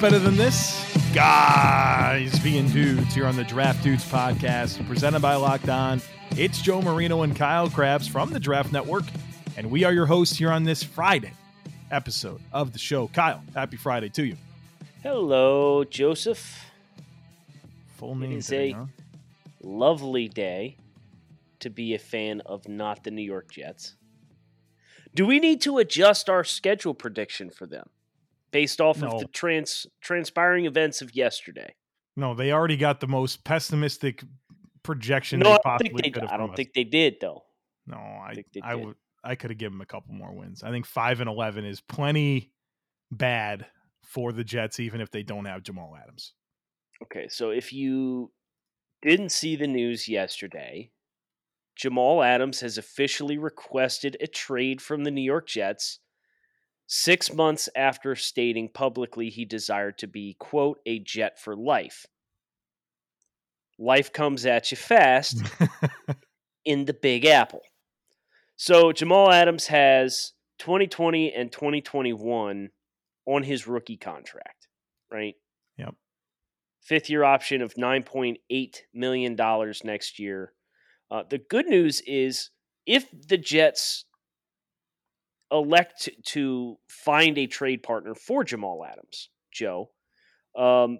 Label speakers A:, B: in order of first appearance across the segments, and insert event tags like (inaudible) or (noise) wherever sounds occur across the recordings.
A: Better than this? Guys being dudes here on the Draft Dudes podcast, presented by Locked On. It's Joe Marino and Kyle Crabbs from the Draft Network, and we are your hosts here on this Friday episode of the show. Kyle, happy Friday to you.
B: Hello, Joseph.
A: Full name
B: is
A: today,
B: a-
A: huh?
B: Lovely day to be a fan of not the New York Jets. Do we need to adjust our schedule prediction for them based off
A: No.
B: of the trans transpiring events of yesterday?
A: No, they already got the most pessimistic projection
B: No,
A: they
B: I don't
A: possibly
B: think they.
A: could have.
B: I don't think they did though.
A: No, I I would I could have given them a couple more wins. I think five and eleven is plenty bad for the Jets, even if they don't have Jamal Adams.
B: Okay, so if you didn't see the news yesterday, Jamal Adams has officially requested a trade from the New York Jets six months after stating publicly he desired to be, quote, a Jet for life. Life comes at you fast (laughs) in the Big Apple. So Jamal Adams has 2020 and 2021 on his rookie contract, right?
A: Yep.
B: Fifth year option of $9.8 million next year. Uh, the good news is if the Jets elect to find a trade partner for Jamal Adams, Joe, um,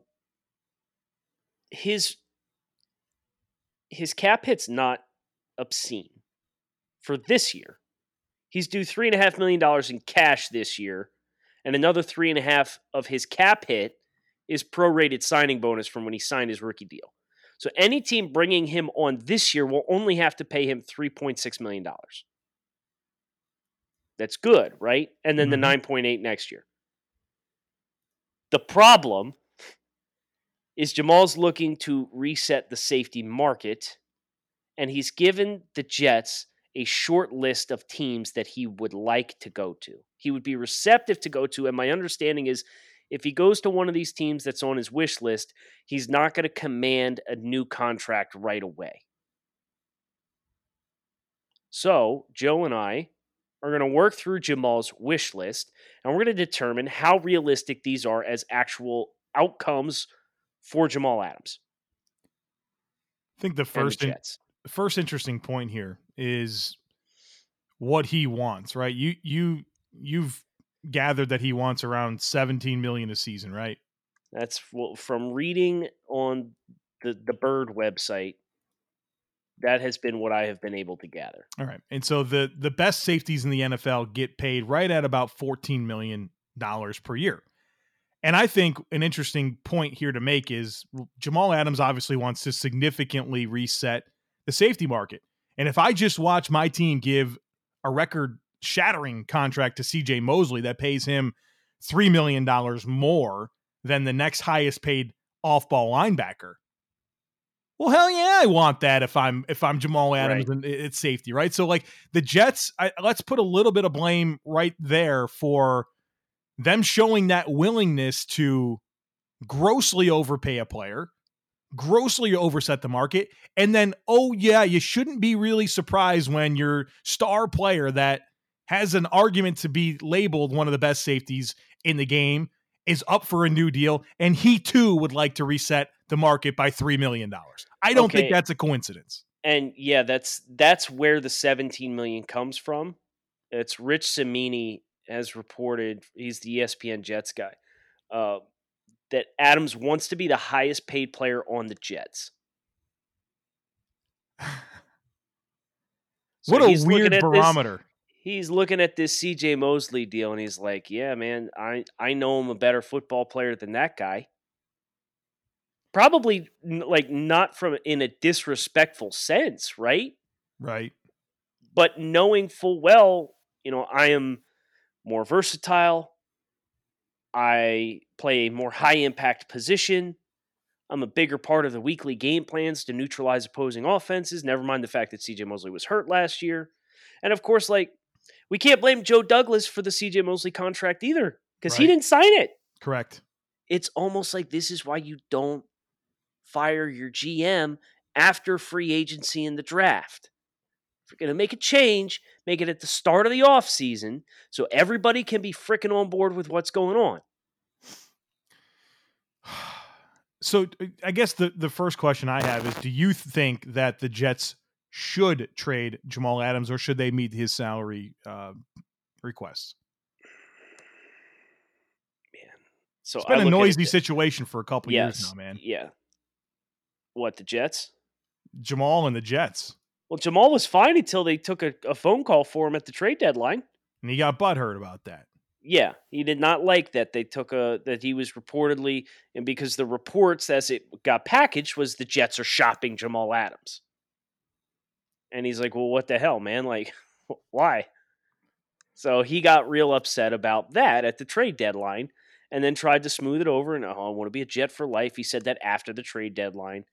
B: his his cap hit's not obscene for this year. He's due three and a half million dollars in cash this year, and another three and a half of his cap hit is prorated signing bonus from when he signed his rookie deal. So any team bringing him on this year will only have to pay him three point six million dollars. That's good, right? And then
A: Mhm.
B: the nine point eight next year. The problem is Jamal's looking to reset the safety market, and he's given the Jets a short list of teams that he would like to go to. He would be receptive to go to, and my understanding is if he goes to one of these teams that's on his wish list, he's not going to command a new contract right away. So, Joe and I are going to work through Jamal's wish list, and we're going to determine how realistic these are as actual outcomes for Jamal Adams
A: I think the
B: and the
A: first in, the first interesting point here is what he wants, right? You you you've gathered that he wants around 17 million a season, right?
B: That's well, from reading on the the Bird website. That has been what I have been able to gather.
A: All right. And so the the best safeties in the NFL get paid right at about 14 million dollars per year. And I think an interesting point here to make is Jamal Adams obviously wants to significantly reset the safety market. And if I just watch my team give a record shattering contract to CJ Mosley that pays him $3 million more than the next highest paid off ball linebacker. Well, hell yeah, I want that if I'm if I'm Jamal Adams
B: Right.
A: and it's safety, right? So like the Jets, I, let's put a little bit of blame right there for them showing that willingness to grossly overpay a player, grossly overset the market, and then oh yeah, you shouldn't be really surprised when your star player that has an argument to be labeled one of the best safeties in the game is up for a new deal and he too would like to reset the market by 3 million dollars. I don't think that's a coincidence.
B: And yeah, that's that's where the 17 million comes from. It's Rich Cimini has reported, he's the ESPN Jets guy, uh, that Adams wants to be the highest paid player on the Jets. (sighs) So
A: what a
B: he's looking
A: weird
B: at this-
A: barometer.
B: he's looking at this CJ Mosley deal and he's like, "Yeah, man, I I know I'm a better football player than that guy." Probably like not from in a disrespectful sense, right?
A: Right.
B: But knowing full well, you know, I am more versatile. I play a more high impact position. I'm a bigger part of the weekly game plans to neutralize opposing offenses. Never mind the fact that CJ Mosley was hurt last year. And of course, like, we can't blame Joe Douglas for the CJ Mosley contract either because he didn't sign it.
A: Correct.
B: It's almost like this is why you don't fire your GM after free agency in the draft. If you're going to make a change, make it at the start of the offseason so everybody can be freaking on board with what's going on. (sighs)
A: So uh, I guess the the first question I have is: Do you think that the Jets should trade Jamal Adams, or should they meet his salary uh, requests?
B: Man, so
A: It's been
B: I
A: a
B: look at it
A: noisy situation for a couple
B: yes,
A: years now, man.
B: Yeah. What the Jets?
A: Jamal and the Jets,
B: Well, Jamal was fine until they took a, a phone call for him at the trade deadline.
A: and he got butthurt about that.
B: Yeah, he did not like that they took a that he was reportedly and because the reports as it got packaged was the Jets are shopping Jamal Adams. And he's like, "Well, what the hell, man? Like (laughs) why?" So he got real upset about that at the trade deadline and then tried to smooth it over and oh, I want to be a Jet for life. He said that after the trade deadline.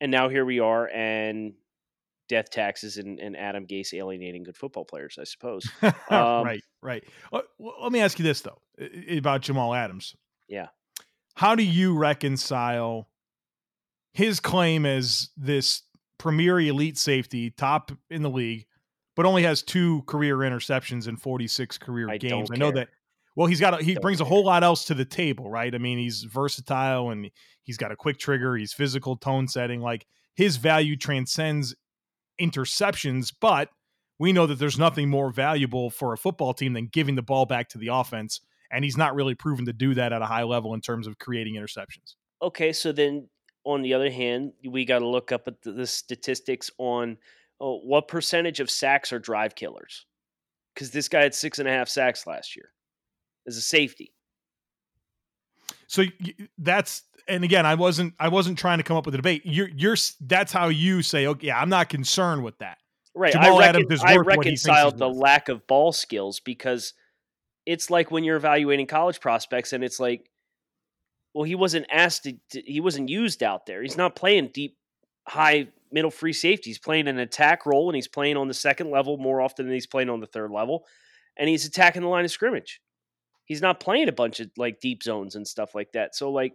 B: And now here we are and death taxes and, and Adam Gase alienating good football players, I suppose. (laughs) Um,
A: right, right. Uh, well, let me ask you this though about Jamal Adams.
B: Yeah.
A: How do you reconcile his claim as this premier elite safety, top in the league, but only has two career interceptions in 46 career
B: I
A: games? I know that. Well, he's got a, he brings a whole lot else to the table, right? I mean, he's versatile and he's got a quick trigger. He's physical, tone setting. Like his value transcends interceptions, but we know that there's nothing more valuable for a football team than giving the ball back to the offense. And he's not really proven to do that at a high level in terms of creating interceptions.
B: Okay, so then on the other hand, we got to look up at the, the statistics on oh, what percentage of sacks are drive killers. Because this guy had six and a half sacks last year as a safety.
A: So that's and again, I wasn't I wasn't trying to come up with a debate. You're you're that's how you say, oh, okay, I'm not concerned with that.
B: Right.
A: Jamal
B: I,
A: is
B: I
A: worth what he thinks
B: reconciled the
A: worth.
B: lack of ball skills because it's like when you're evaluating college prospects and it's like, well, he wasn't asked to, to- he wasn't used out there. He's not playing deep, high, middle free safety. He's playing an attack role and he's playing on the second level more often than he's playing on the third level. And he's attacking the line of scrimmage. He's not playing a bunch of like deep zones and stuff like that. So, like,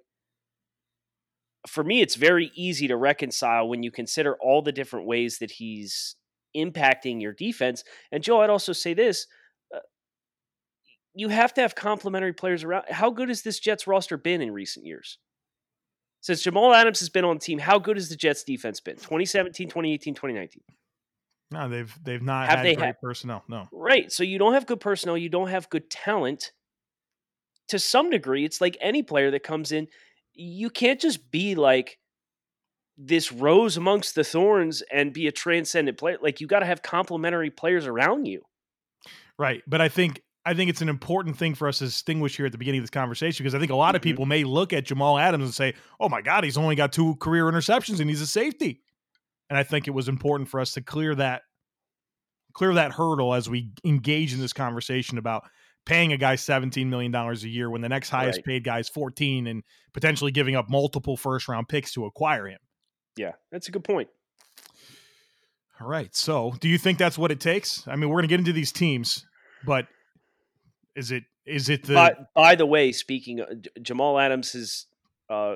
B: for me, it's very easy to reconcile when you consider all the different ways that he's impacting your defense. And Joe, I'd also say this: uh, you have to have complementary players around. How good has this Jets roster been in recent years? Since Jamal Adams has been on the team, how good has the Jets defense been? 2017, 2018, 2019.
A: No, they've they've not
B: Have
A: had
B: they
A: great
B: had-
A: personnel. No.
B: Right. So you don't have good personnel, you don't have good talent. To some degree, it's like any player that comes in, you can't just be like this rose amongst the thorns and be a transcendent player. Like you got to have complementary players around you.
A: Right. But I think I think it's an important thing for us to distinguish here at the beginning of this conversation because I think a lot of
B: Mhm.
A: people may look at Jamal Adams and say, "Oh my God, he's only got two career interceptions and he's a safety." And I think it was important for us to clear that clear that hurdle as we engage in this conversation about paying a guy $17 million a year when the next highest
B: Right.
A: paid guy is 14 and potentially giving up multiple first round picks to acquire him.
B: Yeah, that's a good point.
A: All right. So, do you think that's what it takes? I mean, we're going to get into these teams, but is it is it the
B: by, by the way, speaking of, Jamal Adams' uh,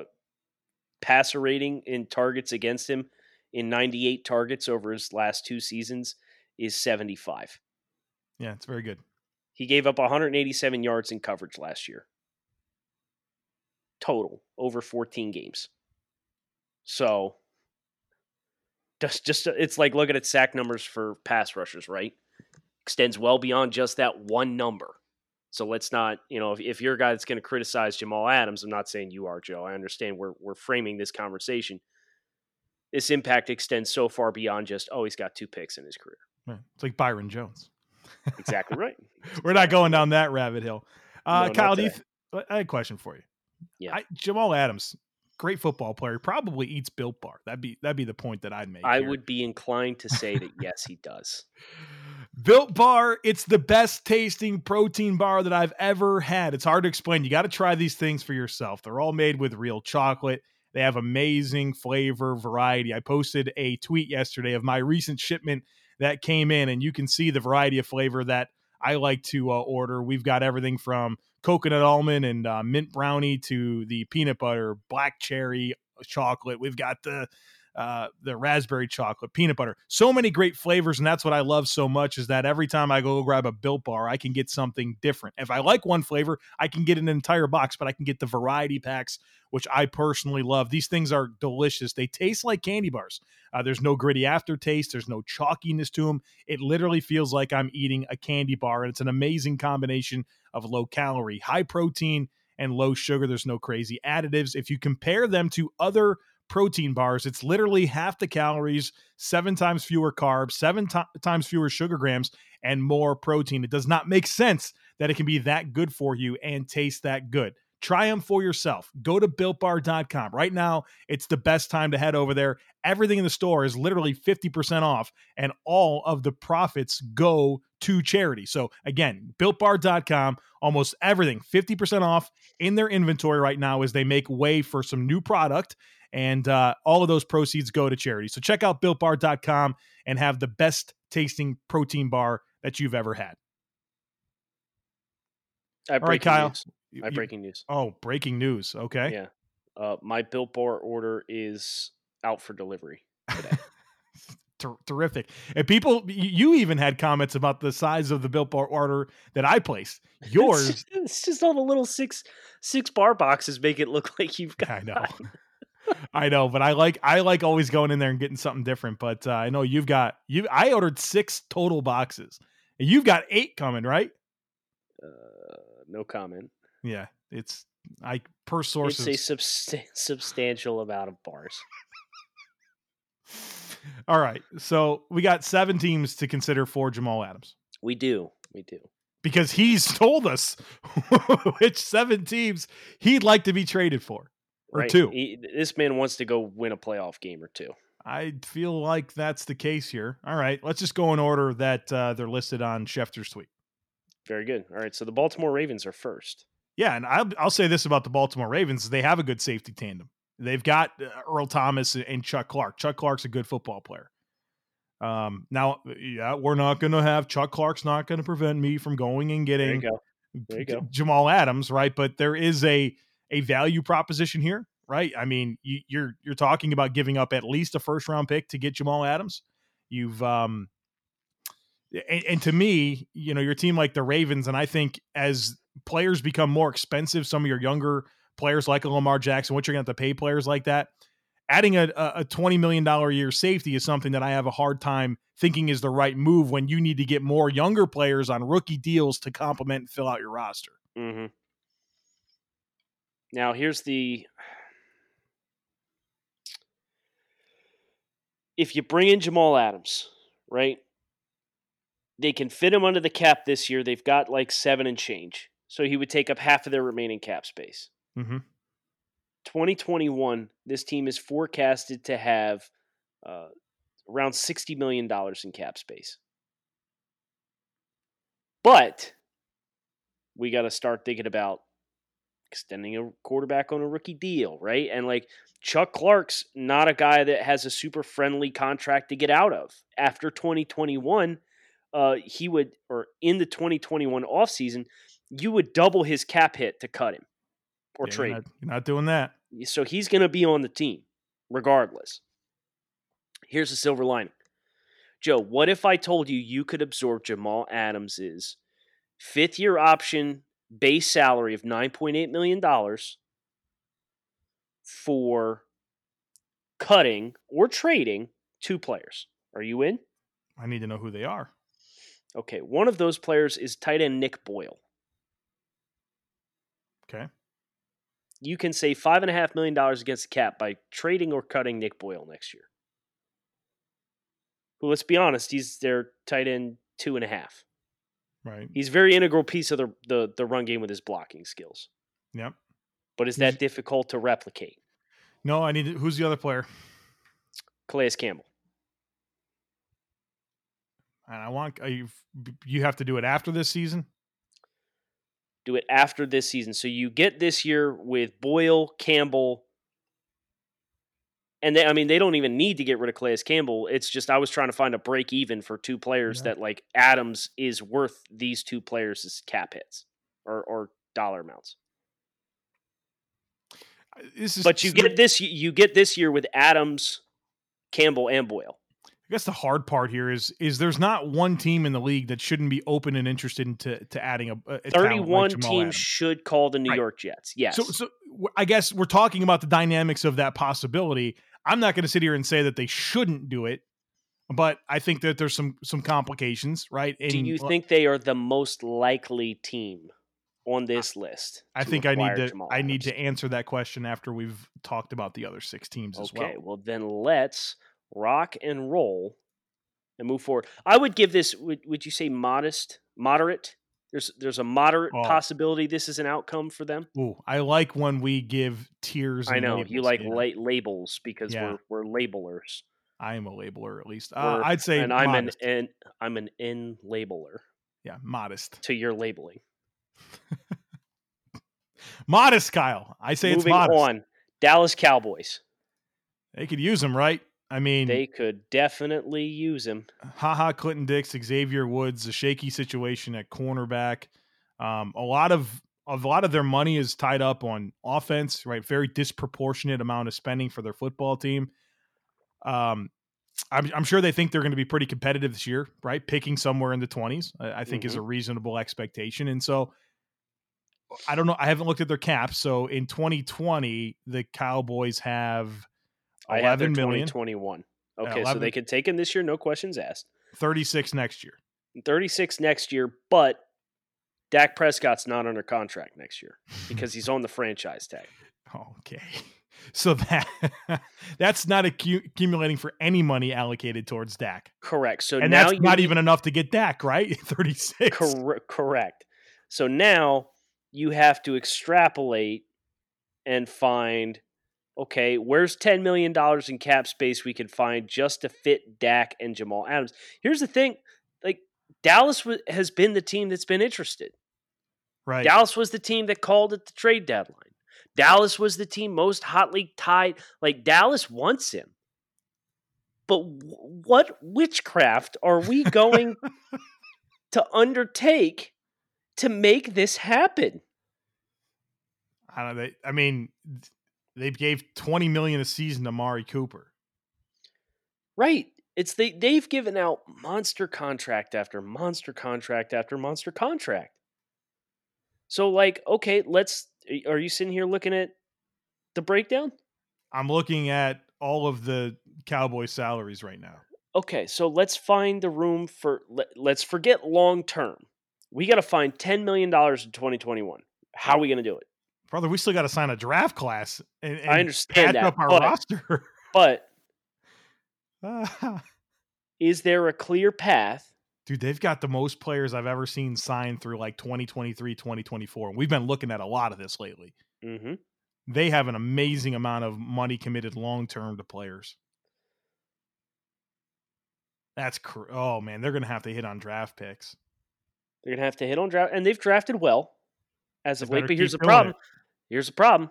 B: passer rating in targets against him in 98 targets over his last two seasons is 75.
A: Yeah, it's very good.
B: He gave up 187 yards in coverage last year. Total over 14 games. So just just it's like looking at sack numbers for pass rushers, right? Extends well beyond just that one number. So let's not, you know, if, if you're a guy that's going to criticize Jamal Adams, I'm not saying you are, Joe. I understand we're we're framing this conversation. This impact extends so far beyond just, oh, he's got two picks in his career.
A: Yeah, It's like Byron Jones.
B: Exactly right. (laughs)
A: We're not going down that rabbit hill. Uh,
B: No,
A: Kyle, do you th- I had a question for you.
B: Yeah.
A: I, Jamal Adams, great football player, probably eats Built Bar. That'd be that'd be the point that I'd make.
B: I
A: here.
B: would be inclined to say that yes, he does. (laughs)
A: Built Bar, it's the best tasting protein bar that I've ever had. It's hard to explain. You got to try these things for yourself. They're all made with real chocolate. They have amazing flavor variety. I posted a tweet yesterday of my recent shipment that came in, and you can see the variety of flavor that I like to uh, order. We've got everything from coconut almond and uh, mint brownie to the peanut butter, black cherry chocolate. We've got the uh, the raspberry chocolate, peanut butter. So many great flavors, and that's what I love so much is that every time I go grab a Built Bar, I can get something different. If I like one flavor, I can get an entire box, but I can get the variety packs, which I personally love. These things are delicious. They taste like candy bars. Uh, there's no gritty aftertaste. There's no chalkiness to them. It literally feels like I'm eating a candy bar, and it's an amazing combination of low calorie, high protein, and low sugar. There's no crazy additives. If you compare them to other protein bars. It's literally half the calories, seven times fewer carbs, seven to- times fewer sugar grams, and more protein. It does not make sense that it can be that good for you and taste that good. Try them for yourself. Go to builtbar.com. Right now, it's the best time to head over there. Everything in the store is literally 50% off, and all of the profits go to charity. So, again, builtbar.com, almost everything 50% off in their inventory right now as they make way for some new product and uh, all of those proceeds go to charity. So check out builtbar.com and have the best tasting protein bar that you've ever had.
B: all right, Kyle. News. My breaking news.
A: Oh, breaking news. Okay.
B: Yeah. Uh, my Built Bar order is out for delivery today. (laughs)
A: Ter- terrific. And people, you even had comments about the size of the Built Bar order that I placed. (laughs) Yours,
B: it's, just, it's just all the little six six bar boxes make it look (laughs) like you've got.
A: I know. I know, but I like I like always going in there and getting something different. But uh, I know you've got you. I ordered six total boxes. And you've got eight coming, right?
B: Uh, no comment.
A: Yeah, it's I per sources.
B: It's a subst- substantial amount of bars.
A: All right, so we got seven teams to consider for Jamal Adams.
B: We do, we do,
A: because he's (laughs) told us (laughs) which seven teams he'd like to be traded for or right. two.
B: He, this man wants to go win a playoff game or two.
A: I feel like that's the case here. All right, let's just go in order that uh, they're listed on Schefter's tweet.
B: Very good. All right, so the Baltimore Ravens are first.
A: Yeah, and I'll, I'll say this about the Baltimore Ravens: they have a good safety tandem. They've got uh, Earl Thomas and Chuck Clark. Chuck Clark's a good football player. Um, now, yeah, we're not going to have Chuck Clark's not going to prevent me from going and getting
B: go. There you go.
A: Jamal Adams, right? But there is a a value proposition here, right? I mean, you, you're you're talking about giving up at least a first round pick to get Jamal Adams. You've um, and, and, to me, you know, your team like the Ravens, and I think as players become more expensive, some of your younger players like a Lamar Jackson, what you're going to have to pay players like that, adding a, a $20 million a year safety is something that I have a hard time thinking is the right move when you need to get more younger players on rookie deals to complement and fill out your roster.
B: Mm-hmm. Now, here's the. If you bring in Jamal Adams, right? They can fit him under the cap this year. They've got like seven and change. So he would take up half of their remaining cap space.
A: Mm-hmm.
B: 2021, this team is forecasted to have uh, around $60 million in cap space. But we got to start thinking about extending a quarterback on a rookie deal, right? And like Chuck Clark's not a guy that has a super friendly contract to get out of. After 2021, uh, he would, or in the 2021 offseason, you would double his cap hit to cut him or
A: yeah,
B: trade.
A: You're not, you're not doing that.
B: So he's going to be on the team regardless. Here's the silver lining. Joe, what if I told you you could absorb Jamal Adams's fifth year option base salary of $9.8 million for cutting or trading two players. Are you in?
A: I need to know who they are.
B: Okay, one of those players is tight end Nick Boyle.
A: Okay.
B: You can save five and a half million dollars against the cap by trading or cutting Nick Boyle next year. Well, let's be honest, he's their tight end two and a half.
A: Right.
B: He's a very integral piece of the, the, the run game with his blocking skills.
A: Yep.
B: But is that difficult to replicate?
A: No, I need. To, who's the other player?
B: Calais Campbell.
A: And I want you. You have to do it after this season.
B: Do it after this season. So you get this year with Boyle, Campbell, and they, I mean, they don't even need to get rid of Calais Campbell. It's just I was trying to find a break even for two players yeah. that like Adams is worth these two players' cap hits or, or dollar amounts.
A: Uh, this is,
B: but you get this you get this year with Adams Campbell and Boyle.
A: I guess the hard part here is is there's not one team in the league that shouldn't be open and interested into to adding a, a
B: thirty-one
A: like
B: teams
A: Adams.
B: should call the New
A: Right.
B: York Jets. Yes,
A: So, so I guess we're talking about the dynamics of that possibility. I'm not going to sit here and say that they shouldn't do it, but I think that there's some some complications, right?
B: do you
A: uh,
B: think they are the most likely team on this list?
A: I think I need to
B: Jamal
A: I need to answer that question after we've talked about the other six teams as well.
B: Okay,
A: well.
B: well then let's rock and roll and move forward. I would give this. Would, would you say modest, moderate? There's there's a moderate
A: Oh.
B: possibility this is an outcome for them.
A: Ooh, I like when we give tiers.
B: I know you like la- labels because
A: Yeah.
B: we're we're labelers.
A: I am a labeler at least. Uh, I'd say
B: and I'm
A: modest.
B: an in, I'm an in labeler
A: yeah, modest.
B: to your labeling. (laughs)
A: Modest, Kyle. I say it's modest.
B: on, Dallas Cowboys.
A: They could use them, right? I mean,
B: They could definitely use him.
A: Ha Ha, Clinton Dix, Xavier Woods, a shaky situation at cornerback. Um, a lot of a lot of their money is tied up on offense, right? Very disproportionate amount of spending for their football team. Um, I'm, I'm sure they think they're going to be pretty competitive this year, right? Picking somewhere in the 20s, I, I think, is a reasonable expectation. And so, I don't know. I haven't looked at their cap. So in 2020, the Cowboys have
B: I have their
A: 11 million,
B: 2021. Uh, okay, so they could take him this year, no questions asked.
A: 36 next year.
B: 36 next year, but Dak Prescott's not under contract next year because he's on the franchise tag. (laughs)
A: Okay. (laughs) So that (laughs) that's not accumulating for any money allocated towards Dak.
B: Correct. So
A: and that's not even enough to get Dak, right? 36.
B: Cor- correct. So now you have to extrapolate and find okay, where's $10 million in cap space we can find just to fit Dak and Jamal Adams? Here's the thing like, Dallas w- has been the team that's been interested.
A: Right.
B: Dallas was the team that called at the trade deadline. Dallas was the team most hotly tied. Like, Dallas wants him. But w- what witchcraft are we going (laughs) to undertake to make this happen?
A: I don't know. They, I mean, they gave 20 million a season to Amari Cooper.
B: Right. It's they they've given out monster contract after monster contract after monster contract. So like, okay, let's are you sitting here looking at the breakdown?
A: I'm looking at all of the Cowboy salaries right now.
B: Okay, so let's find the room for let, let's forget long term. We got to find 10 million dollars in 2021. How are we going to do it?
A: Brother, we still got to sign a draft class and, and
B: I understand
A: patch
B: that,
A: up our
B: but-
A: roster.
B: But (laughs) is there a clear path?
A: Dude, they've got the most players I've ever seen signed through like 2023, 2024. And we've been looking at a lot of this lately.
B: Mhm.
A: They have an amazing amount of money committed long term to players. That's cr- oh man, they're gonna have to hit on draft picks.
B: They're going to have to hit on draft and they've drafted well as of late, but here's the problem.
A: it.
B: Here's the problem.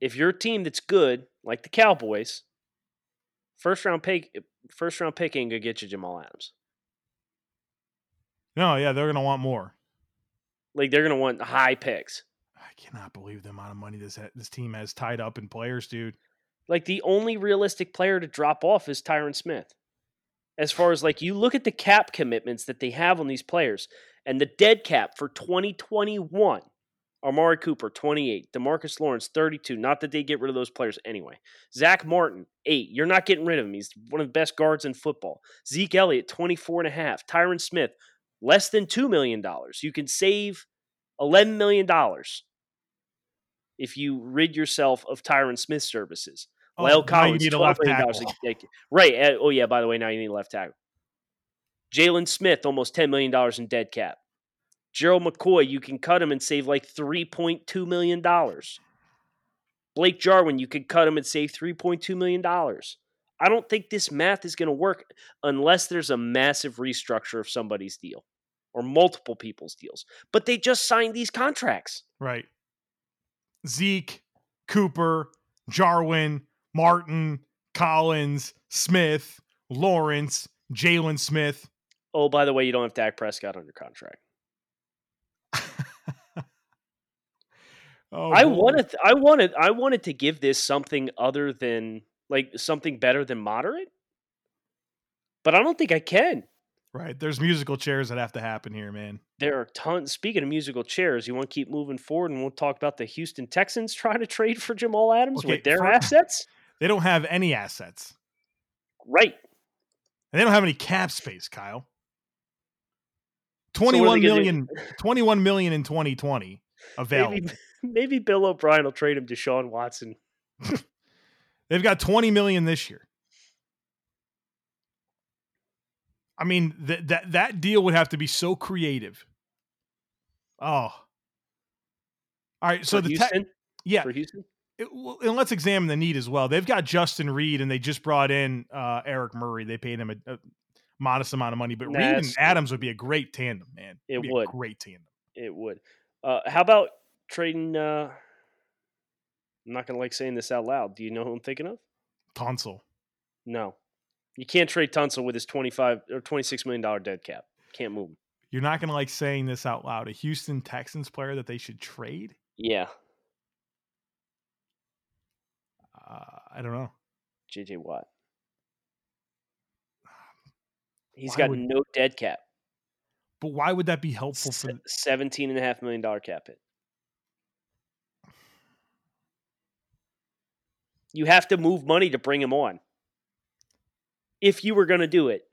B: If you're a team that's good, like the Cowboys, first round pick first round pick ain't to get you Jamal Adams.
A: No, yeah, they're gonna want more.
B: Like they're going to want high picks.
A: I cannot believe the amount of money this this team has tied up in players, dude.
B: Like the only realistic player to drop off is Tyron Smith. As far as like you look at the cap commitments that they have on these players and the dead cap for 2021, Amari Cooper, 28, Demarcus Lawrence, 32. Not that they get rid of those players anyway. Zack Martin, 8. You're not getting rid of him. He's one of the best guards in football. Zeke Elliott, 24 and a half. Tyron Smith, less than $2 million. You can save $11 million if you rid yourself of Tyron Smith's services.
A: Oh, La'el
B: Collins,
A: you need a
B: $12
A: left tackle.
B: Right. uh, Oh, yeah, by the way, now you need a left tackle. Jaylon Smith, almost $10 million in dead cap. Gerald McCoy, you can cut him and save like $3.2 million. Blake Jarwin, you could cut him and save $3.2 million. I don't think this math is going to work unless there's a massive restructure of somebody's deal or multiple people's deals. But they just signed these contracts.
A: Right. Zeke, Cooper, Jarwin, Martin, Collins, Smith, Lawrence, Jaylon Smith.
B: Oh, by the way, you don't have Dak Prescott under contract.
A: Oh,
B: I
A: boy.
B: wanted, I wanted, I wanted to give this something other than like something better than moderate. But I don't think I can.
A: Right. There's musical chairs that have to happen here, man.
B: There are tons. Speaking of musical chairs, you want to keep moving forward, and we'll talk about the Houston Texans (laughs) trying to trade for Jamal Adams
A: Okay,
B: with their
A: for-
B: assets.
A: They don't have any assets.
B: Right.
A: And they don't have any cap space, Kyle.
B: what are they
A: 21
B: gonna do?
A: million, 21 million in 2020 (laughs) available.
B: Maybe, maybe Bill O'Brien will trade him to Sean Watson.
A: They've got 20 million this year. I mean, that that that deal would have to be so creative. Oh. All right, so
B: for
A: the te-
B: Houston.
A: yeah,
B: for Houston.
A: it- well, and let's examine the need as well. They've got Justin Reid, and they just brought in uh, Eric Murray. They paid him a, a modest amount of money, but Reid and Adams would be a great tandem, man.
B: It
A: It'd be a
B: would.
A: great tandem.
B: It would. Uh, how about trading? Uh, I'm not gonna like saying this out loud. Do you know who I'm thinking of?
A: Tunsil.
B: No, you can't trade Tunsil with his 25 or 26 million dollar dead cap. Can't move him.
A: You're not gonna like saying this out loud. A Houston Texans player that they should trade?
B: Yeah,
A: Uh, I don't know.
B: JJ Watt. (sighs) He's
A: Why
B: got
A: would-
B: no dead cap.
A: But why would that be helpful for?
B: 17 and a half million dollar cap hit. You have to move money to bring him on. If you were going to do it,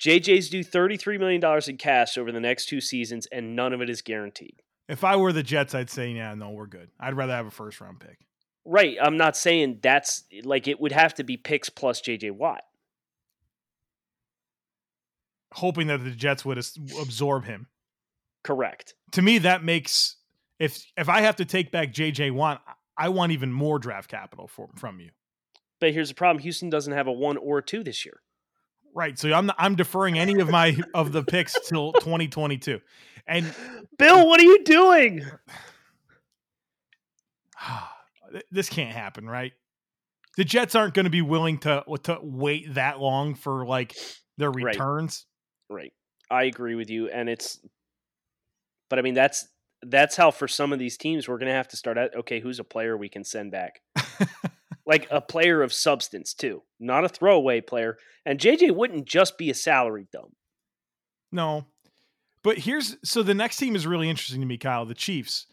B: JJ's due $33 million in cash over the next two seasons, and none of it is guaranteed.
A: If I were the Jets, I'd say, yeah, no, we're good. I'd rather have a first round pick.
B: Right. I'm not saying that's like it would have to be picks plus JJ Watt.
A: Hoping that the Jets would absorb him.
B: Correct.
A: To me, that makes if if I have to take back JJ Watt, I want even more draft capital for, from you.
B: But here's the problem Houston doesn't have a one or two this year.
A: Right. So I'm I'm deferring any of my of the picks till 2022. And (laughs)
B: Bill, what are you doing? (sighs)
A: this can't happen, right? The Jets aren't going to be willing to to wait that long for like their
B: Right.
A: returns.
B: Right. I agree with you. And it's but I mean that's that's how for some of these teams we're gonna have to start at okay, who's a player we can send back? (laughs) like a player of substance too. Not a throwaway player. And JJ wouldn't just be a salary dump.
A: No. But here's so the next team is really interesting to me, Kyle, the Chiefs.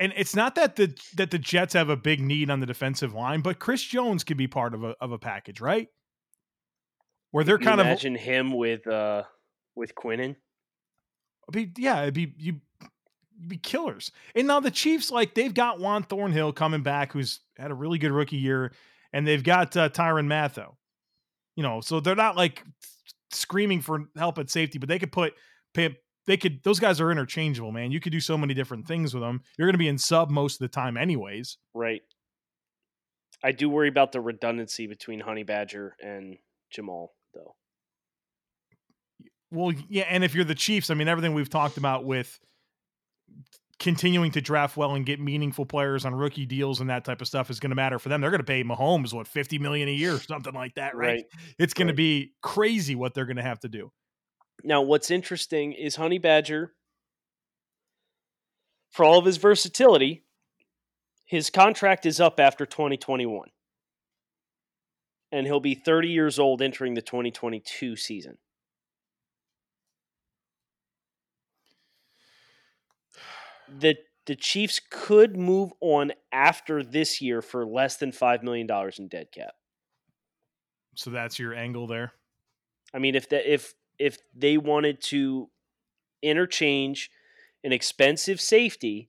A: And it's not that the that the Jets have a big need on the defensive line, but Chris Jones could be part of a of a package, right? Where they're kind of
B: imagine him with uh with Quinnen.
A: be, yeah, it'd be you be killers. And now the Chiefs, like they've got Juan Thornhill coming back, who's had a really good rookie year, and they've got uh, Tyrann Mathieu. You know, so they're not like screaming for help at safety, but they could put they could those guys are interchangeable, man. You could do so many different things with them. You're going to be in sub most of the time, anyways.
B: Right. I do worry about the redundancy between Honey Badger and Jamal, though.
A: Well, yeah, and if you're the Chiefs, I mean, everything we've talked about with continuing to draft well and get meaningful players on rookie deals and that type of stuff is going to matter for them. They're going to pay Mahomes what fifty million a year, or something like that, right? It's going
B: right.
A: to be crazy what they're going to have to do.
B: Now, what's interesting is Honey Badger, for all of his versatility, his contract is up after 2021. And he'll be 30 years old entering the 2022 season. The the Chiefs could move on after this year for less than $5 million in dead cap.
A: So that's your angle there.
B: I mean, if that if if they wanted to interchange an expensive safety,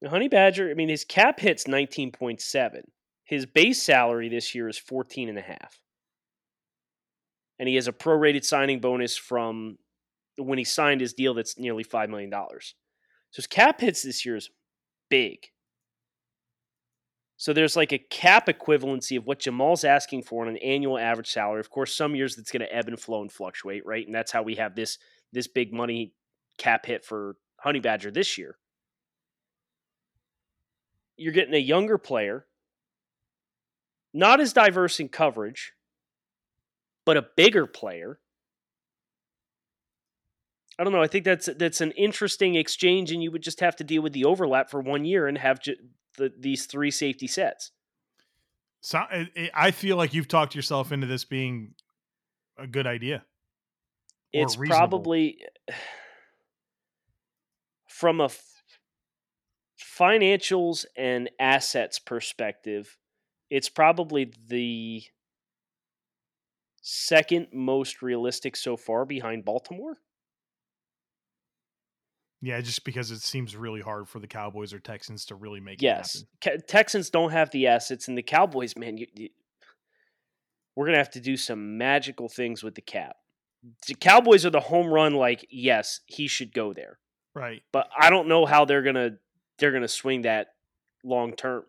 B: the Honey Badger, I mean, his cap hits nineteen point seven. His base salary this year is fourteen and a half. And he has a prorated signing bonus from when he signed his deal that's nearly five million dollars. So his cap hits this year is big. So there's like a cap equivalency of what Jamal's asking for on an annual average salary. Of course, some years it's going to ebb and flow and fluctuate, right? And that's how we have this this big money cap hit for Honey Badger this year. You're getting a younger player, not as diverse in coverage, but a bigger player. I don't know. I think that's that's an interesting exchange, and you would just have to deal with the overlap for one year and have ju- the, these three safety sets.
A: So I feel like you've talked yourself into this being a good idea.
B: It's
A: reasonable.
B: probably from a f- financials and assets perspective, it's probably the second most realistic so far behind Baltimore.
A: Yeah, just because it seems really hard for the Cowboys or Texans to really make
B: Yes,
A: it happen.
B: Ca- Texans don't have the assets, and the Cowboys, man, you, you, we're gonna have to do some magical things with the cap. The Cowboys are the home run. Like, yes, he should go there,
A: Right.
B: but I don't know how they're gonna they're gonna swing that long term.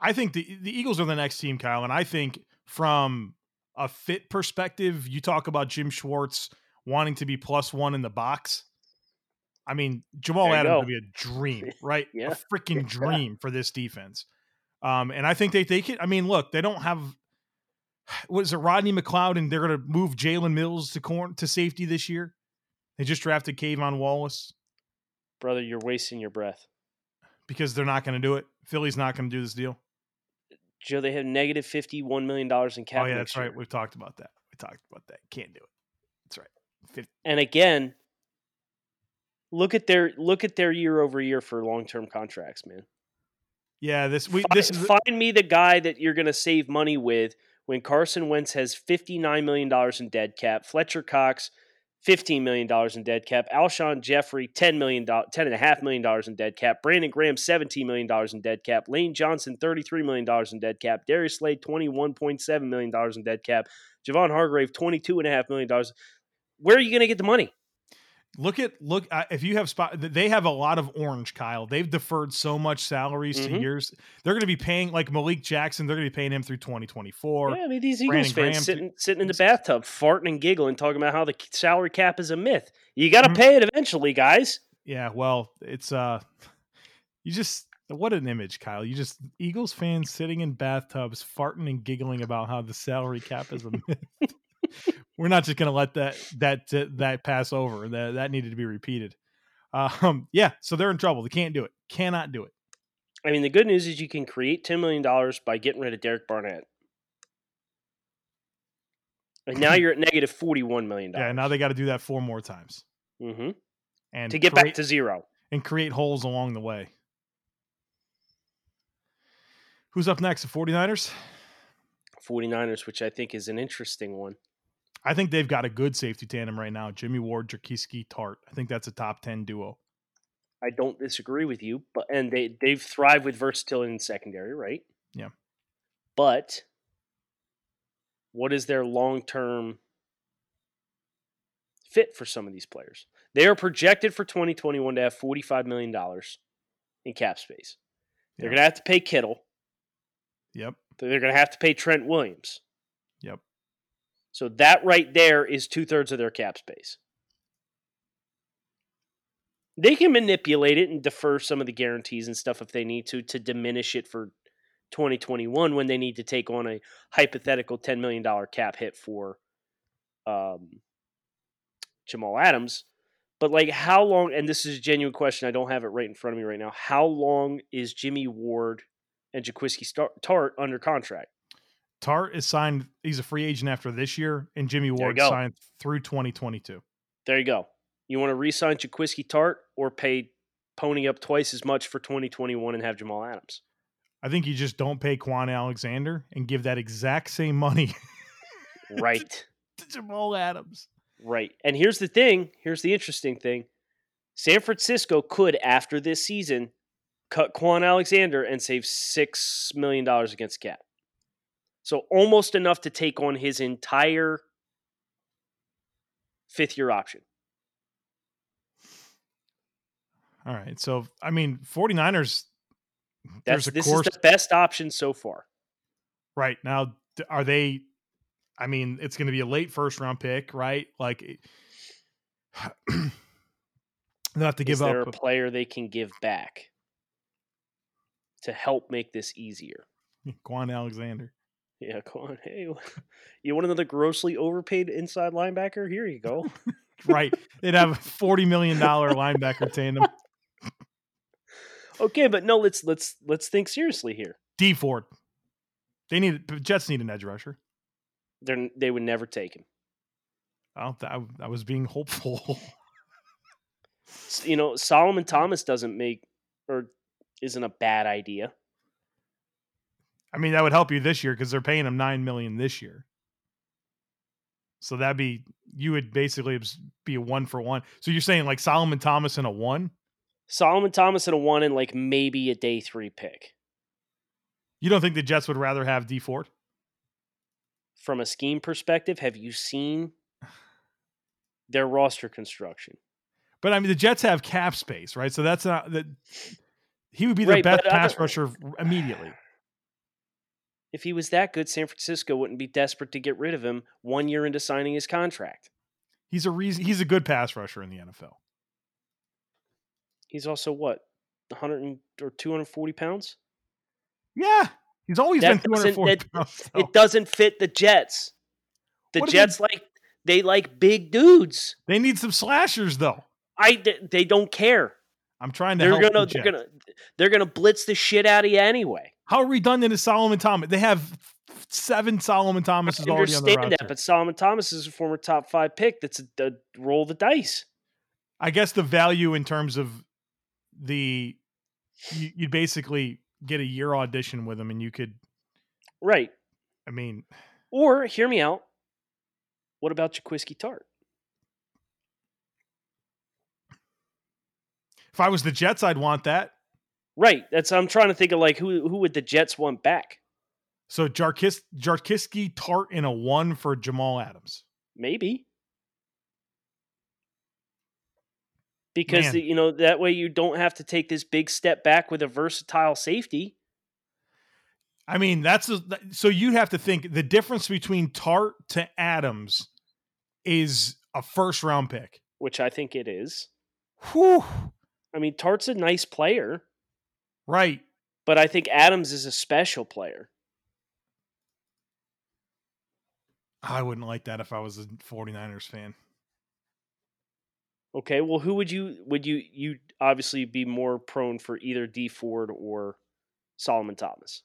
A: I think the the Eagles are the next team, Kyle, and I think from a fit perspective, you talk about Jim Schwartz wanting to be plus one in the box. I mean, Jamal Adams
B: go.
A: would be a dream, (laughs) right?
B: Yeah.
A: A freaking dream for this defense. Um, and I think they they could. I mean, look, they don't have (sighs) what is it, Rodney McLeod, and they're going to move Jalen Mills to corn to safety this year. They just drafted K'Von Wallace
B: Brother, you're wasting your breath.
A: because they're not going to do it. Philly's not going to do this deal.
B: Joe, they have negative fifty one million dollars in cap.
A: oh yeah, that's right. We've talked about that. We talked about that. Can't do it. That's right. Fif-
B: And again, look at their look at their year over year for long term contracts, man.
A: Yeah, this we
B: Find,
A: this is
B: find me the guy that you're going to save money with when Carson Wentz has $59 million in dead cap, Fletcher Cox, $15 million in dead cap, Alshon Jeffery, $10 million, $10.5 million in dead cap, Brandon Graham, $17 million in dead cap, Lane Johnson, $33 million in dead cap, Darius Slay, $21.7 million in dead cap, Javon Hargrave, $22.5 million. Where are you going to get the money?
A: Look at look uh, if you have spot they have a lot of orange Kyle. They've deferred so much salaries to
B: Mhm.
A: years. They're going to be paying like Malik Jackson, they're going to be paying him through 2024.
B: Yeah, I mean these Eagles fans sitting sitting in the bathtub, farting and giggling, talking about how the salary cap is a myth. You got to
A: Mhm.
B: pay it eventually, guys.
A: Yeah, well, it's uh (laughs) you just what an image, Kyle. You just Eagles fans sitting in bathtubs farting and giggling about how the salary cap is a (laughs) myth. We're not just going to let that that uh, that pass over. That that needed to be repeated. Um yeah, so they're in trouble. They can't do it. Cannot do it.
B: I mean, the good news is you can create ten million dollars by getting rid of Derek Barnett, and now (laughs) you're at negative forty-one million dollars.
A: Yeah, now they got to do that four more times.
B: hmm
A: And
B: to get
A: create,
B: back to zero.
A: and create holes along the way. Who's up next? The 49ers?
B: 49ers, which I think is an interesting one.
A: I think they've got a good safety tandem right now. Jimmy Ward, Jaquiski, Tartt. I think that's a top 10 duo.
B: I don't disagree with you, but and they they've thrived with versatility in secondary, right?
A: Yeah.
B: But what is their long term fit for some of these players? They are projected for 2021 to have 45 million dollars in cap space. They're
A: Yeah.
B: going to have to pay Kittle.
A: Yep.
B: They're going to have to pay Trent Williams.
A: Yep.
B: So that right there is two thirds of their cap space. They can manipulate it and defer some of the guarantees and stuff if they need to to diminish it for 2021 when they need to take on a hypothetical $10 million cap hit for um, Jamal Adams. But like, how long? And this is a genuine question. I don't have it right in front of me right now. How long is Jimmy Ward and Jaquiski Tartt under contract?
A: Tartt is signed. He's a free agent after this year, and Jimmy Ward signed through 2022.
B: There you go. You want to re-sign Jaquiski Tartt or pay pony up twice as much for 2021 and have Jamal Adams?
A: I think you just don't pay Kwon Alexander and give that exact same money
B: Right. (laughs)
A: to Jamal Adams.
B: right. And here's the thing. Here's the interesting thing. San Francisco could, after this season, cut Kwon Alexander and save six million dollars against cap. So almost enough to take on his entire fifth year option.
A: All right. So, I mean, 49ers,
B: That's
A: there's a
B: this
A: course.
B: is the best option so far.
A: Right now, are they? I mean, it's going to be a late first round pick, right? Like, (clears throat) they'll have to give
B: is there
A: up.
B: a player they can give back to help make this easier? (laughs)
A: Kwon Alexander.
B: Yeah, come on. Hey, (laughs) you want another grossly overpaid inside linebacker? Here you go. (laughs)
A: Right. They'd have a forty million dollar linebacker tandem.
B: okay, but no, let's let's let's think seriously here.
A: Dee Ford. They need Jets need an edge rusher.
B: They're they would never take him.
A: I, I was being hopeful.
B: you know, Solomon Thomas doesn't make or isn't a bad idea.
A: I mean, that would help you this year because they're paying him nine million this year. So that'd be you would basically be a one for one. So you're saying like Solomon Thomas and a one?
B: Solomon Thomas and a one and like maybe a day three pick.
A: You don't think the Jets would rather have Dee Ford?
B: From a scheme perspective, have you seen (sighs) their roster construction?
A: But I mean, the Jets have cap space, right? So that's not that. He would be the right, best pass rusher immediately.
B: If he was that good, San Francisco wouldn't be desperate to get rid of him one year into signing his contract.
A: He's a reason. He's a good pass rusher in the NFL.
B: He's also what, 100 or 240 pounds?
A: Yeah, he's always that been 240 that, pounds. (laughs)
B: It doesn't fit the Jets. The what Jets like they like big dudes.
A: They need some slashers though.
B: I they don't care.
A: I'm trying to.
B: They're
A: gonna.
B: The they're gonna. They're gonna blitz the shit out of you anyway.
A: How redundant is Solomon Thomas? They have seven Solomon Thomases I already on the roster. that,
B: but Solomon Thomas is a former top five pick. That's a, a roll the dice.
A: I guess the value in terms of the you, you basically get a year audition with him, and you could.
B: Right.
A: I mean.
B: Or hear me out. What about Jaquiski Tartt?
A: If I was the Jets, I'd want that.
B: Right. That's I'm trying to think of like who who would the Jets want back?
A: So Jarkis Jarkiski Tartt in a one for Jamal Adams.
B: Maybe. Because the, you know that way you don't have to take this big step back with a versatile safety.
A: I mean, that's a, so you'd have to think the difference between Tartt to Adams is a first round pick,
B: which I think it is.
A: Whew.
B: I mean, Tartt's a nice player.
A: Right.
B: But I think Adams is a special player.
A: I wouldn't like that if I was a 49ers fan.
B: Okay, well who would you would you you obviously be more prone for either Dee Ford or Solomon Thomas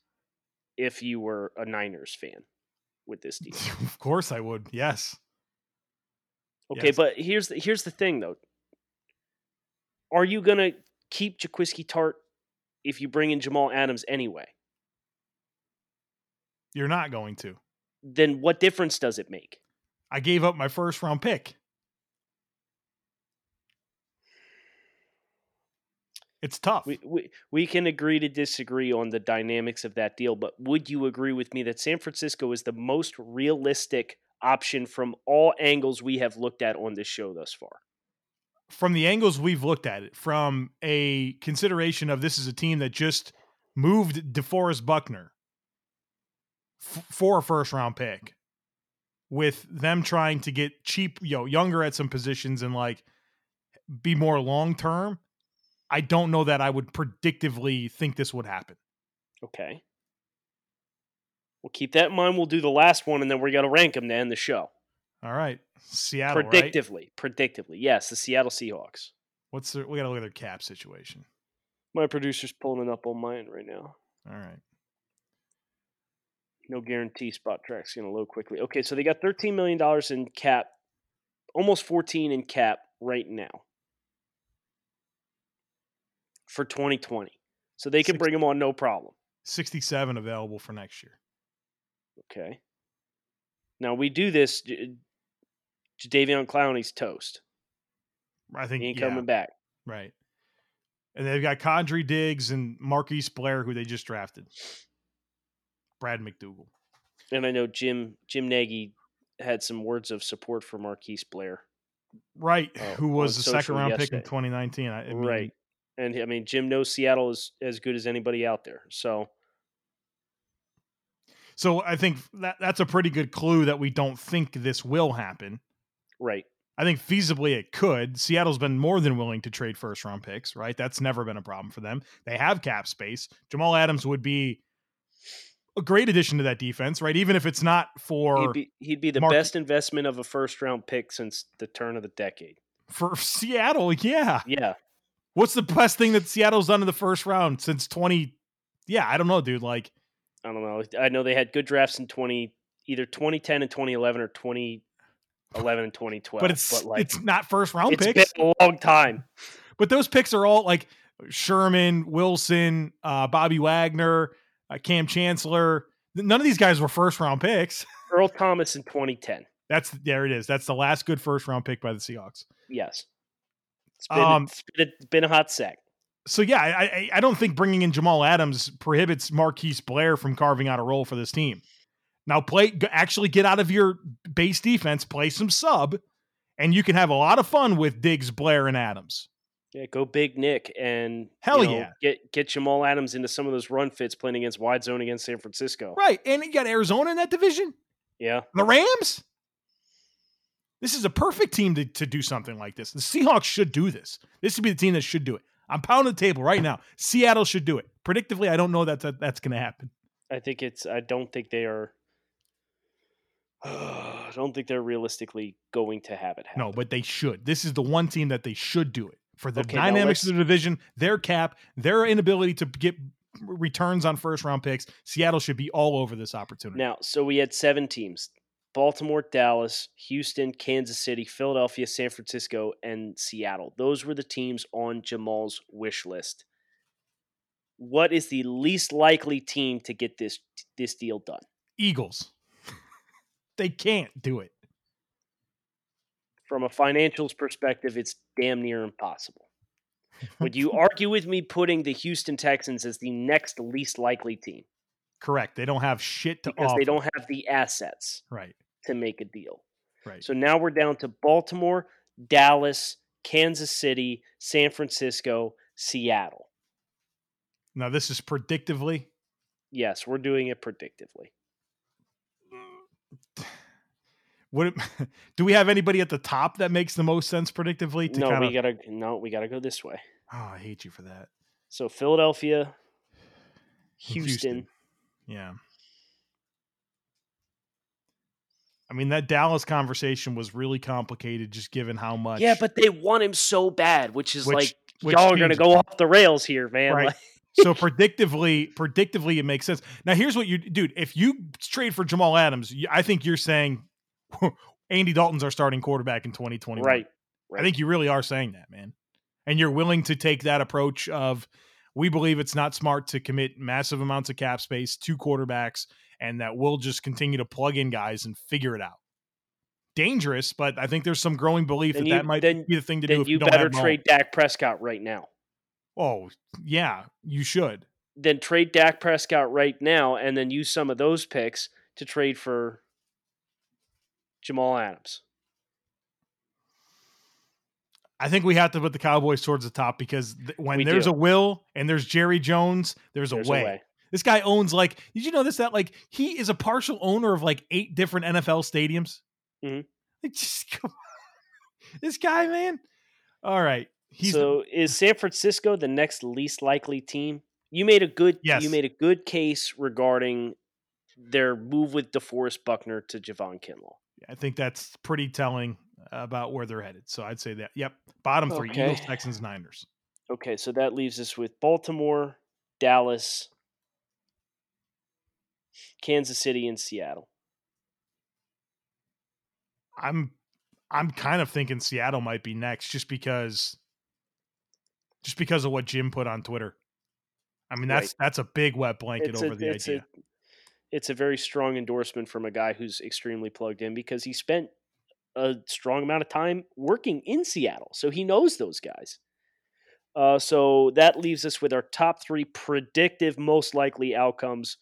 B: if you were a Niners fan with this deal? (laughs)
A: of course I would. Yes.
B: Okay, yes. but here's the, here's the thing though. Are you going to keep Jaquiski Tartt if you bring in Jamal Adams anyway?
A: You're not going to.
B: Then what difference does it make?
A: I gave up my first round pick. It's tough.
B: We, we, we can agree to disagree on the dynamics of that deal, but would you agree with me that San Francisco is the most realistic option from all angles we have looked at on this show thus far?
A: From the angles we've looked at it, from a consideration of this is a team that just moved DeForest Buckner f- for a first round pick, with them trying to get cheap, you know, younger at some positions and like be more long term. I don't know that I would predictively think this would happen.
B: Okay. We'll keep that in mind. We'll do the last one, and then we got to rank them to end the show.
A: All right. Seattle,
B: predictively,
A: right?
B: predictively, yes, the Seattle Seahawks.
A: What's their? We got to look at their cap situation.
B: My producer's pulling it up on mine right now.
A: All right.
B: No guarantee Spotrac's going to load quickly. Okay, so they got $13 million in cap, almost 14 in cap right now for 2020. So they can 60, bring him on no problem.
A: 67 available for next year.
B: Okay. Now we do this Jadeveon Clowney's toast.
A: I think
B: he ain't
A: yeah.
B: coming back.
A: Right. And they've got Quandre Diggs and Marquise Blair, who they just drafted. Brad McDougald.
B: And I know Jim Jim Nagy had some words of support for Marquise Blair.
A: Right. Uh, who was the second round yesterday. pick in 2019. I, I mean,
B: right. And I mean, Jim knows Seattle is as good as anybody out there. So
A: so I think that that's a pretty good clue that we don't think this will happen.
B: Right.
A: I think feasibly it could. Seattle's been more than willing to trade first round picks, right? That's never been a problem for them. They have cap space. Jamal Adams would be a great addition to that defense, right? Even if it's not for
B: he'd be, he'd be the Mark- best investment of a first round pick since the turn of the decade.
A: For (laughs) Seattle, yeah.
B: Yeah.
A: What's the best thing that Seattle's done in the first round since 20 Yeah, I don't know, dude. Like
B: I don't know. I know they had good drafts in twenty, either twenty ten and twenty eleven or twenty eleven and twenty twelve.
A: But it's like, it's not first round
B: it's
A: picks.
B: been a long time.
A: But those picks are all like Sherman, Wilson, uh, Bobby Wagner, uh, Kam Chancellor. None of these guys were first round picks. (laughs)
B: Earl Thomas in 2010.
A: That's there it is. That's the last good first round pick by the Seahawks.
B: Yes. It's been,
A: Um,
B: it's been, a, been a hot sec.
A: So yeah, I, I I don't think bringing in Jamal Adams prohibits Marquise Blair from carving out a role for this team. Now play actually get out of your base defense, play some sub, and you can have a lot of fun with Diggs, Blair, and Adams.
B: Yeah, go big Nick and
A: Hell
B: you know,
A: yeah.
B: get get Jamal Adams into some of those run fits playing against wide zone against San Francisco.
A: Right, and you got Arizona in that division.
B: Yeah.
A: The Rams. This is a perfect team to, to do something like this. The Seahawks should do this. This would be the team that should do it. I'm pounding the table right now. Seattle should do it. Predictively, I don't know that, that that's going to happen.
B: I think it's I don't think they are I don't think they're realistically going to have it happen.
A: No, but they should. This is the one team that they should do it for the
B: Okay,
A: dynamics of the division, their cap, their inability to get returns on first round picks. Seattle should be all over this opportunity.
B: Now, so we had seven teams. Baltimore, Dallas, Houston, Kansas City, Philadelphia, San Francisco, and Seattle. Those were the teams on Jamal's wish list. What is the least likely team to get this this deal done?
A: Eagles. They can't do it.
B: From a financials perspective, it's damn near impossible. (laughs) Would you argue with me putting the Houston Texans as the next least likely team
A: Correct. They don't have shit to
B: because
A: offer.
B: they don't have the assets
A: Right.
B: to make a deal?
A: Right.
B: So now we're down to Baltimore, Dallas, Kansas City, San Francisco, Seattle.
A: now this is predictively.
B: Yes, we're doing it predictively.
A: It, (laughs) do we have anybody at the top that makes the most sense predictively? To
B: No,
A: kind
B: we gotta no, we gotta go this way.
A: oh, I hate you for that.
B: So Philadelphia,
A: Houston.
B: Houston.
A: Yeah. I mean, that Dallas conversation was really complicated, just given how much.
B: Yeah, but they want him so bad, which is
A: Which-
B: like
A: which
B: y'all are gonna go off the rails here, man.
A: Right.
B: Like,
A: so predictively, predictively, it makes sense. Now, here's what you, dude. If you trade for Jamal Adams, I think you're saying (laughs) Andy Dalton's our starting quarterback in 2020.
B: right.
A: I think you really are saying that, man. And you're willing to take that approach of we believe it's not smart to commit massive amounts of cap space to quarterbacks and that we'll just continue to plug in guys and figure it out. Dangerous, but I think there's some growing belief
B: Then
A: that
B: you-
A: that might
B: then-
A: be the thing to do
B: Then
A: if
B: you
A: you
B: better trade Dak Prescott right now.
A: Oh, yeah, you should.
B: Then trade Dak Prescott right now, and then use some of those picks to trade for Jamal Adams.
A: I think we have to put the Cowboys towards the top because th- when
B: We
A: there's
B: do.
A: a will and there's Jerry Jones, there's a
B: There's
A: way. This guy owns like, did you know this? That like he is a partial owner of like eight different NFL stadiums.
B: Mhm.
A: Like, (laughs) just come on. this guy, man. All right, he's
B: so is San Francisco the next least likely team? You made a good
A: Yes.
B: you made a good case regarding their move with DeForest Buckner to Javon Kinlaw.
A: I think that's pretty telling about where they're headed. So I'd say that. Yep, bottom three:
B: Okay.
A: Eagles, Texans, Niners.
B: Okay, so that leaves us with Baltimore, Dallas, Kansas City, and Seattle.
A: I'm I'm kind of thinking Seattle might be next, just because, just because of what Jim put on Twitter. I mean, that's that's a big wet blanket
B: It's
A: over
B: a,
A: the
B: it's
A: idea.
B: a it's a very strong endorsement from a guy who's extremely plugged in because he spent a strong amount of time working in Seattle, so he knows those guys. Uh, so that leaves us with our top three predictive most likely outcomes: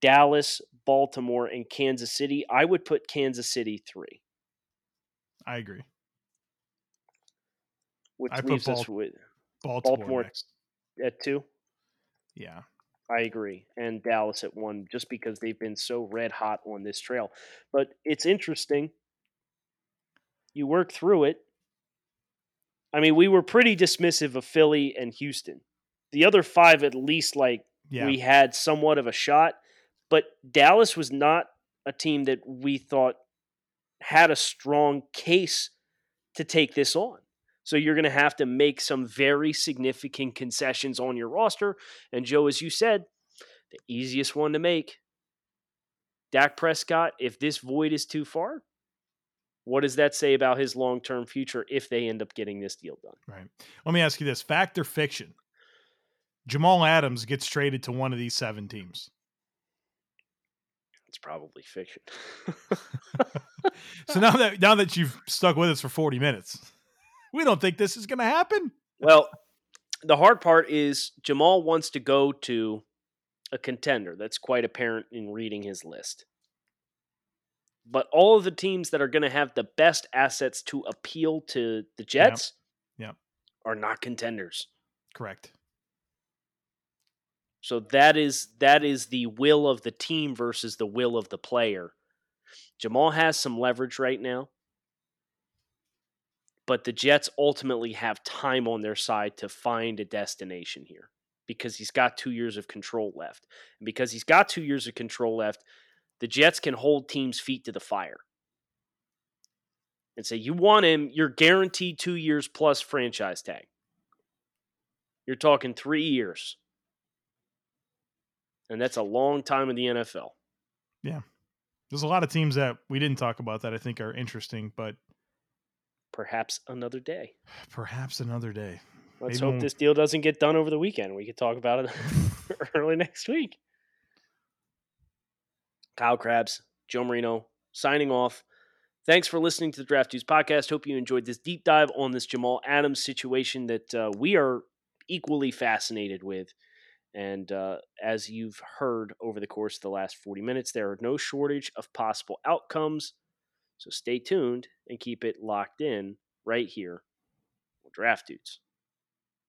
B: Dallas, Baltimore, and Kansas City. I would put Kansas City three,
A: I agree.
B: which
A: I put
B: leaves us with
A: Baltimore,
B: Baltimore.
A: next.
B: at two.
A: Yeah,
B: I agree. And Dallas at one, just because they've been so red hot on this trail. But it's interesting. You work through it. I mean, we were pretty dismissive of Philly and Houston. The other five, at least, like
A: yeah.
B: we had somewhat of a shot. But Dallas was not a team that we thought had a strong case to take this on. So you're going to have to make some very significant concessions on your roster. And Joe, as you said, The easiest one to make. Dak Prescott, if this void is too far, what does that say about his long term future if they end up getting this deal done?
A: Right. Let me ask you this fact or fiction? Jamal Adams gets traded to one of these seven teams.
B: It's probably fiction. (laughs)
A: so now that now that you've stuck with us for 40 minutes, we don't think this is going to happen.
B: Well, the hard part is Jamal wants to go to a contender. That's quite apparent in reading his list. But all of the teams that are going to have the best assets to appeal to the Jets
A: yep. Yep.
B: are not contenders.
A: Correct.
B: So that is that is the will of the team versus the will of the player. Jamal has some leverage right now. But the Jets ultimately have time on their side to find a destination here because he's got 2 years of control left. And because he's got 2 years of control left, the Jets can hold teams' feet to the fire and say, You want him, you're guaranteed two years plus franchise tag. You're talking three years. And that's a long time in the NFL.
A: Yeah. There's a lot of teams that we didn't talk about that I think are interesting, but
B: perhaps another day.
A: Perhaps another day.
B: Let's Maybe hope this deal doesn't get done over the weekend. We could talk about it (laughs) early next week. Kyle Crabbs, Joe Marino, signing off. Thanks for listening to the Draft Dudes podcast. Hope you enjoyed this deep dive on this Jamal Adams situation that uh, we are equally fascinated with. And uh, as you've heard over the course of the last 40 minutes, there are no shortage of possible outcomes. So stay tuned and keep it locked in right here on Draft Dudes.